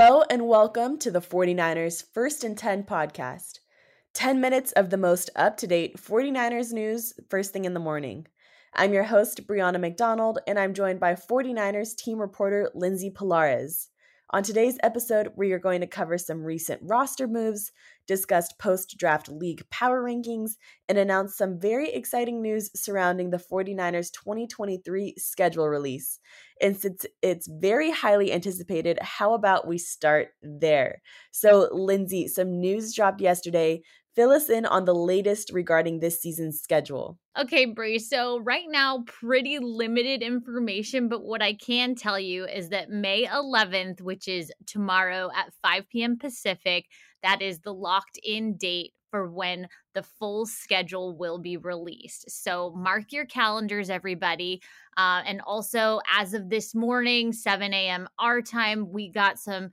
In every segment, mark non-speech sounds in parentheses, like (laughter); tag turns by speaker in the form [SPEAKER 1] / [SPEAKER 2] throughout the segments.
[SPEAKER 1] Hello and welcome to the 49ers First and 10 podcast. 10 minutes of the most up to date 49ers news first thing in the morning. I'm your host, Brianna McDonald, and I'm joined by 49ers team reporter Lindsay Polares. On today's episode, we are going to cover some recent roster moves, discuss post draft league power rankings, and announce some very exciting news surrounding the 49ers 2023 schedule release. And since it's very highly anticipated, how about we start there? So, Lindsay, some news dropped yesterday Fill us in on the latest regarding this season's schedule.
[SPEAKER 2] Okay, Bree. So, right now, pretty limited information, but what I can tell you is that May 11th, which is tomorrow at 5 p.m. Pacific, that is the locked in date for when the full schedule will be released. So, mark your calendars, everybody. Uh, and also, as of this morning, 7 a.m. our time, we got some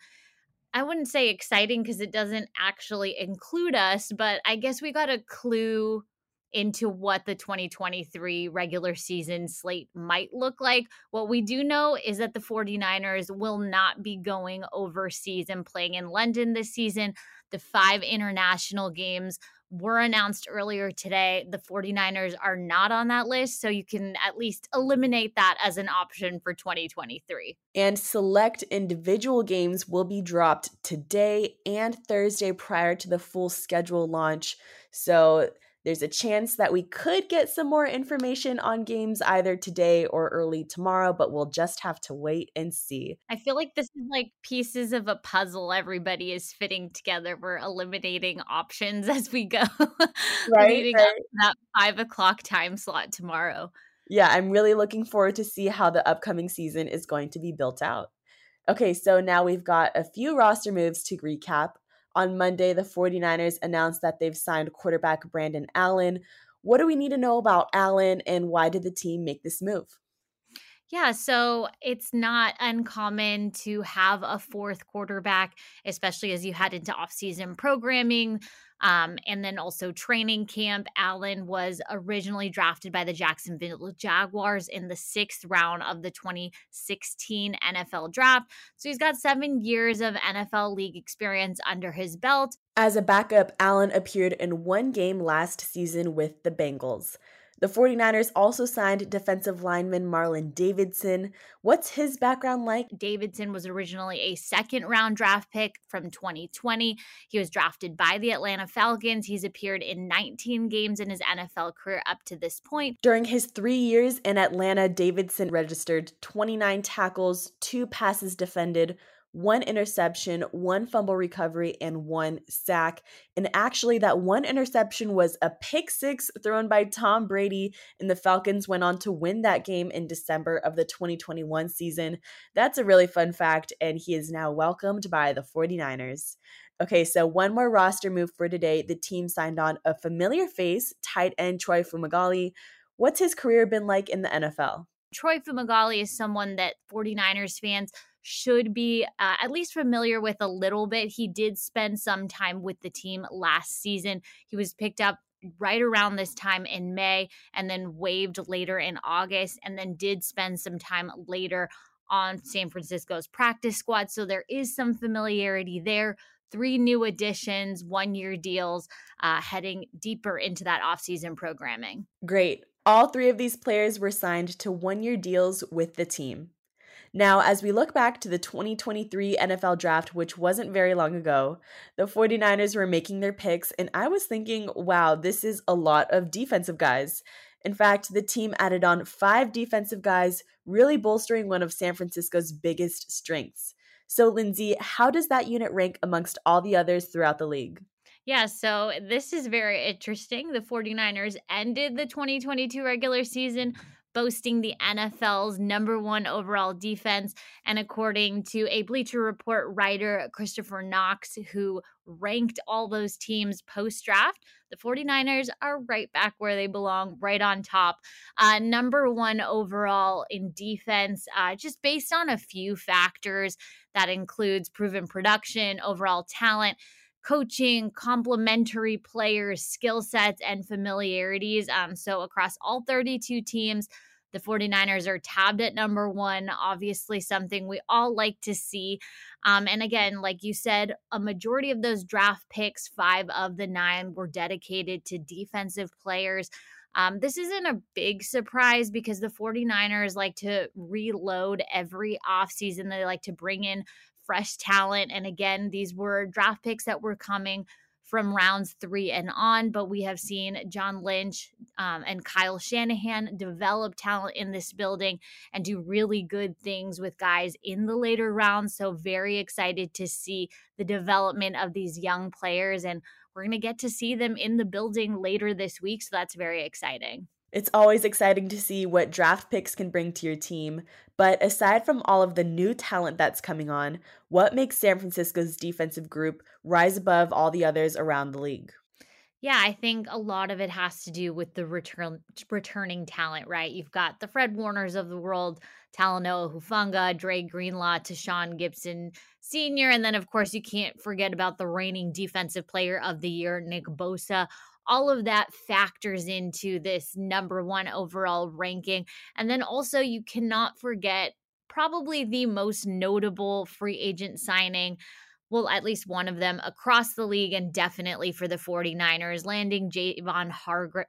[SPEAKER 2] I wouldn't say exciting because it doesn't actually include us, but I guess we got a clue into what the 2023 regular season slate might look like. What we do know is that the 49ers will not be going overseas and playing in London this season. The five international games were announced earlier today. The 49ers are not on that list, so you can at least eliminate that as an option for 2023.
[SPEAKER 1] And select individual games will be dropped today and Thursday prior to the full schedule launch. So there's a chance that we could get some more information on games either today or early tomorrow, but we'll just have to wait and see.
[SPEAKER 2] I feel like this is like pieces of a puzzle everybody is fitting together. We're eliminating options (laughs) as we go, right, leading right. up to that five o'clock time slot tomorrow.
[SPEAKER 1] Yeah, I'm really looking forward to see how the upcoming season is going to be built out. Okay, so now we've got a few roster moves to recap. On Monday, the 49ers announced that they've signed quarterback Brandon Allen. What do we need to know about Allen and why did the team make this move?
[SPEAKER 2] Yeah, so it's not uncommon to have a fourth quarterback, especially as you head into offseason programming. Um, and then also training camp. Allen was originally drafted by the Jacksonville Jaguars in the sixth round of the 2016 NFL draft. So he's got seven years of NFL league experience under his belt.
[SPEAKER 1] As a backup, Allen appeared in one game last season with the Bengals. The 49ers also signed defensive lineman Marlon Davidson. What's his background like?
[SPEAKER 2] Davidson was originally a second round draft pick from 2020. He was drafted by the Atlanta Falcons. He's appeared in 19 games in his NFL career up to this point.
[SPEAKER 1] During his three years in Atlanta, Davidson registered 29 tackles, two passes defended, one interception, one fumble recovery, and one sack. And actually, that one interception was a pick six thrown by Tom Brady, and the Falcons went on to win that game in December of the 2021 season. That's a really fun fact, and he is now welcomed by the 49ers. Okay, so one more roster move for today. The team signed on a familiar face, tight end Troy Fumagalli. What's his career been like in the NFL?
[SPEAKER 2] Troy Fumagalli is someone that 49ers fans should be uh, at least familiar with a little bit. He did spend some time with the team last season. He was picked up right around this time in May and then waived later in August and then did spend some time later on San Francisco's practice squad. So there is some familiarity there. Three new additions, one year deals, uh, heading deeper into that offseason programming.
[SPEAKER 1] Great. All three of these players were signed to one year deals with the team. Now, as we look back to the 2023 NFL draft, which wasn't very long ago, the 49ers were making their picks, and I was thinking, wow, this is a lot of defensive guys. In fact, the team added on five defensive guys, really bolstering one of San Francisco's biggest strengths. So, Lindsay, how does that unit rank amongst all the others throughout the league?
[SPEAKER 2] Yeah, so this is very interesting. The 49ers ended the 2022 regular season boasting the NFL's number one overall defense. And according to a Bleacher Report writer, Christopher Knox, who ranked all those teams post draft, the 49ers are right back where they belong, right on top. Uh, number one overall in defense, uh, just based on a few factors that includes proven production, overall talent coaching, complementary players, skill sets, and familiarities. Um, so across all 32 teams, the 49ers are tabbed at number one, obviously, something we all like to see. Um, and again, like you said, a majority of those draft picks, five of the nine, were dedicated to defensive players. Um, this isn't a big surprise because the 49ers like to reload every offseason. They like to bring in fresh talent. And again, these were draft picks that were coming from rounds three and on. But we have seen John Lynch um, and Kyle Shanahan develop talent in this building and do really good things with guys in the later rounds. So, very excited to see the development of these young players. And we're going to get to see them in the building later this week. So, that's very exciting.
[SPEAKER 1] It's always exciting to see what draft picks can bring to your team. But aside from all of the new talent that's coming on, what makes San Francisco's defensive group rise above all the others around the league?
[SPEAKER 2] Yeah, I think a lot of it has to do with the return returning talent, right? You've got the Fred Warners of the world, Talanoa Hufanga, Dre Greenlaw, Tashaun Gipson Sr., and then of course you can't forget about the reigning defensive player of the year, Nick Bosa all of that factors into this number one overall ranking. And then also, you cannot forget probably the most notable free agent signing. Well, at least one of them across the league and definitely for the 49ers, landing Javon Hargrave.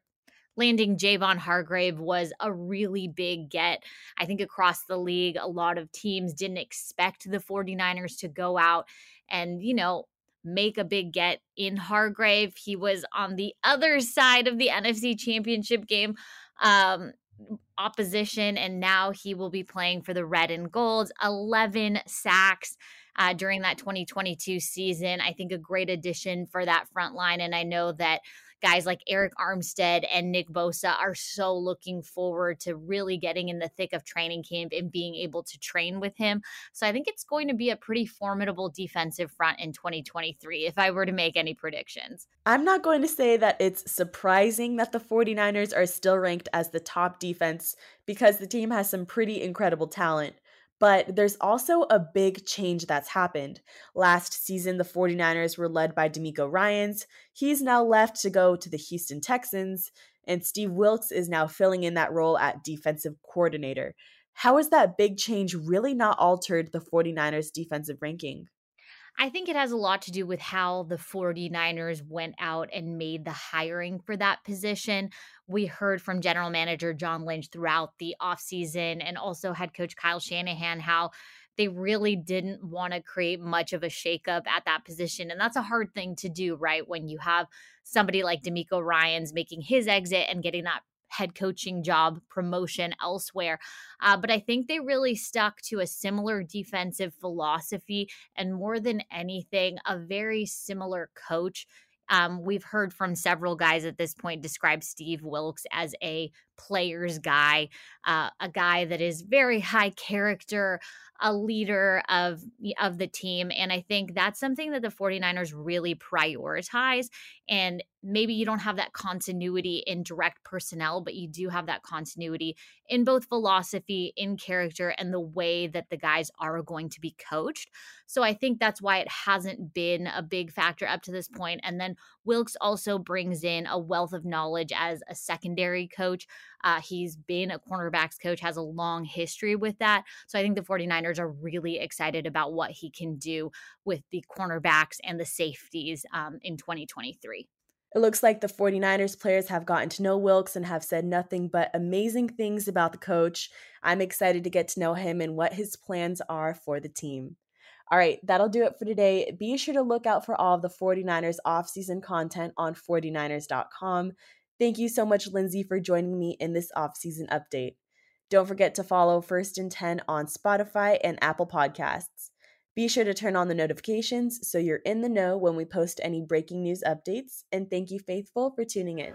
[SPEAKER 2] Landing Javon Hargrave was a really big get. I think across the league, a lot of teams didn't expect the 49ers to go out and, you know, make a big get in Hargrave. He was on the other side of the NFC Championship game um, opposition, and now he will be playing for the Red and Gold. 11 sacks. Uh, during that 2022 season, I think a great addition for that front line. And I know that guys like Arik Armstead and Nick Bosa are so looking forward to really getting in the thick of training camp and being able to train with him. So I think it's going to be a pretty formidable defensive front in 2023 if I were to make any predictions.
[SPEAKER 1] I'm not going to say that it's surprising that the 49ers are still ranked as the top defense because the team has some pretty incredible talent. But there's also a big change that's happened. Last season, the 49ers were led by DeMeco Ryans. He's now left to go to the Houston Texans, and Steve Wilks is now filling in that role at defensive coordinator. How has that big change really not altered the 49ers defensive ranking?
[SPEAKER 2] I think it has a lot to do with how the 49ers went out and made the hiring for that position. We heard from general manager John Lynch throughout the offseason and also head coach Kyle Shanahan how they really didn't want to create much of a shakeup at that position. And that's a hard thing to do, right? When you have somebody like DeMeco Ryans making his exit and getting that head coaching job promotion elsewhere. Uh, but I think they really stuck to a similar defensive philosophy and more than anything, a very similar coach. Um, we've heard from several guys at this point describe Steve Wilks as a player's guy, uh, a guy that is very high character, a leader of of the team and I think that's something that the 49ers really prioritize and maybe you don't have that continuity in direct personnel but you do have that continuity in both philosophy in character and the way that the guys are going to be coached. So I think that's why it hasn't been a big factor up to this point and then Wilks also brings in a wealth of knowledge as a secondary coach Uh, he's been a cornerbacks coach, has a long history with that. So I think the 49ers are really excited about what he can do with the cornerbacks and the safeties um, in 2023.
[SPEAKER 1] It looks like the 49ers players have gotten to know Wilks and have said nothing but amazing things about the coach. I'm excited to get to know him and what his plans are for the team. All right, that'll do it for today. Be sure to look out for all of the 49ers offseason content on 49ers.com. Thank you so much, Lindsay, for joining me in this off-season update. Don't forget to follow First and 10 on Spotify and Apple Podcasts. Be sure to turn on the notifications so you're in the know when we post any breaking news updates. And thank you, Faithful, for tuning in.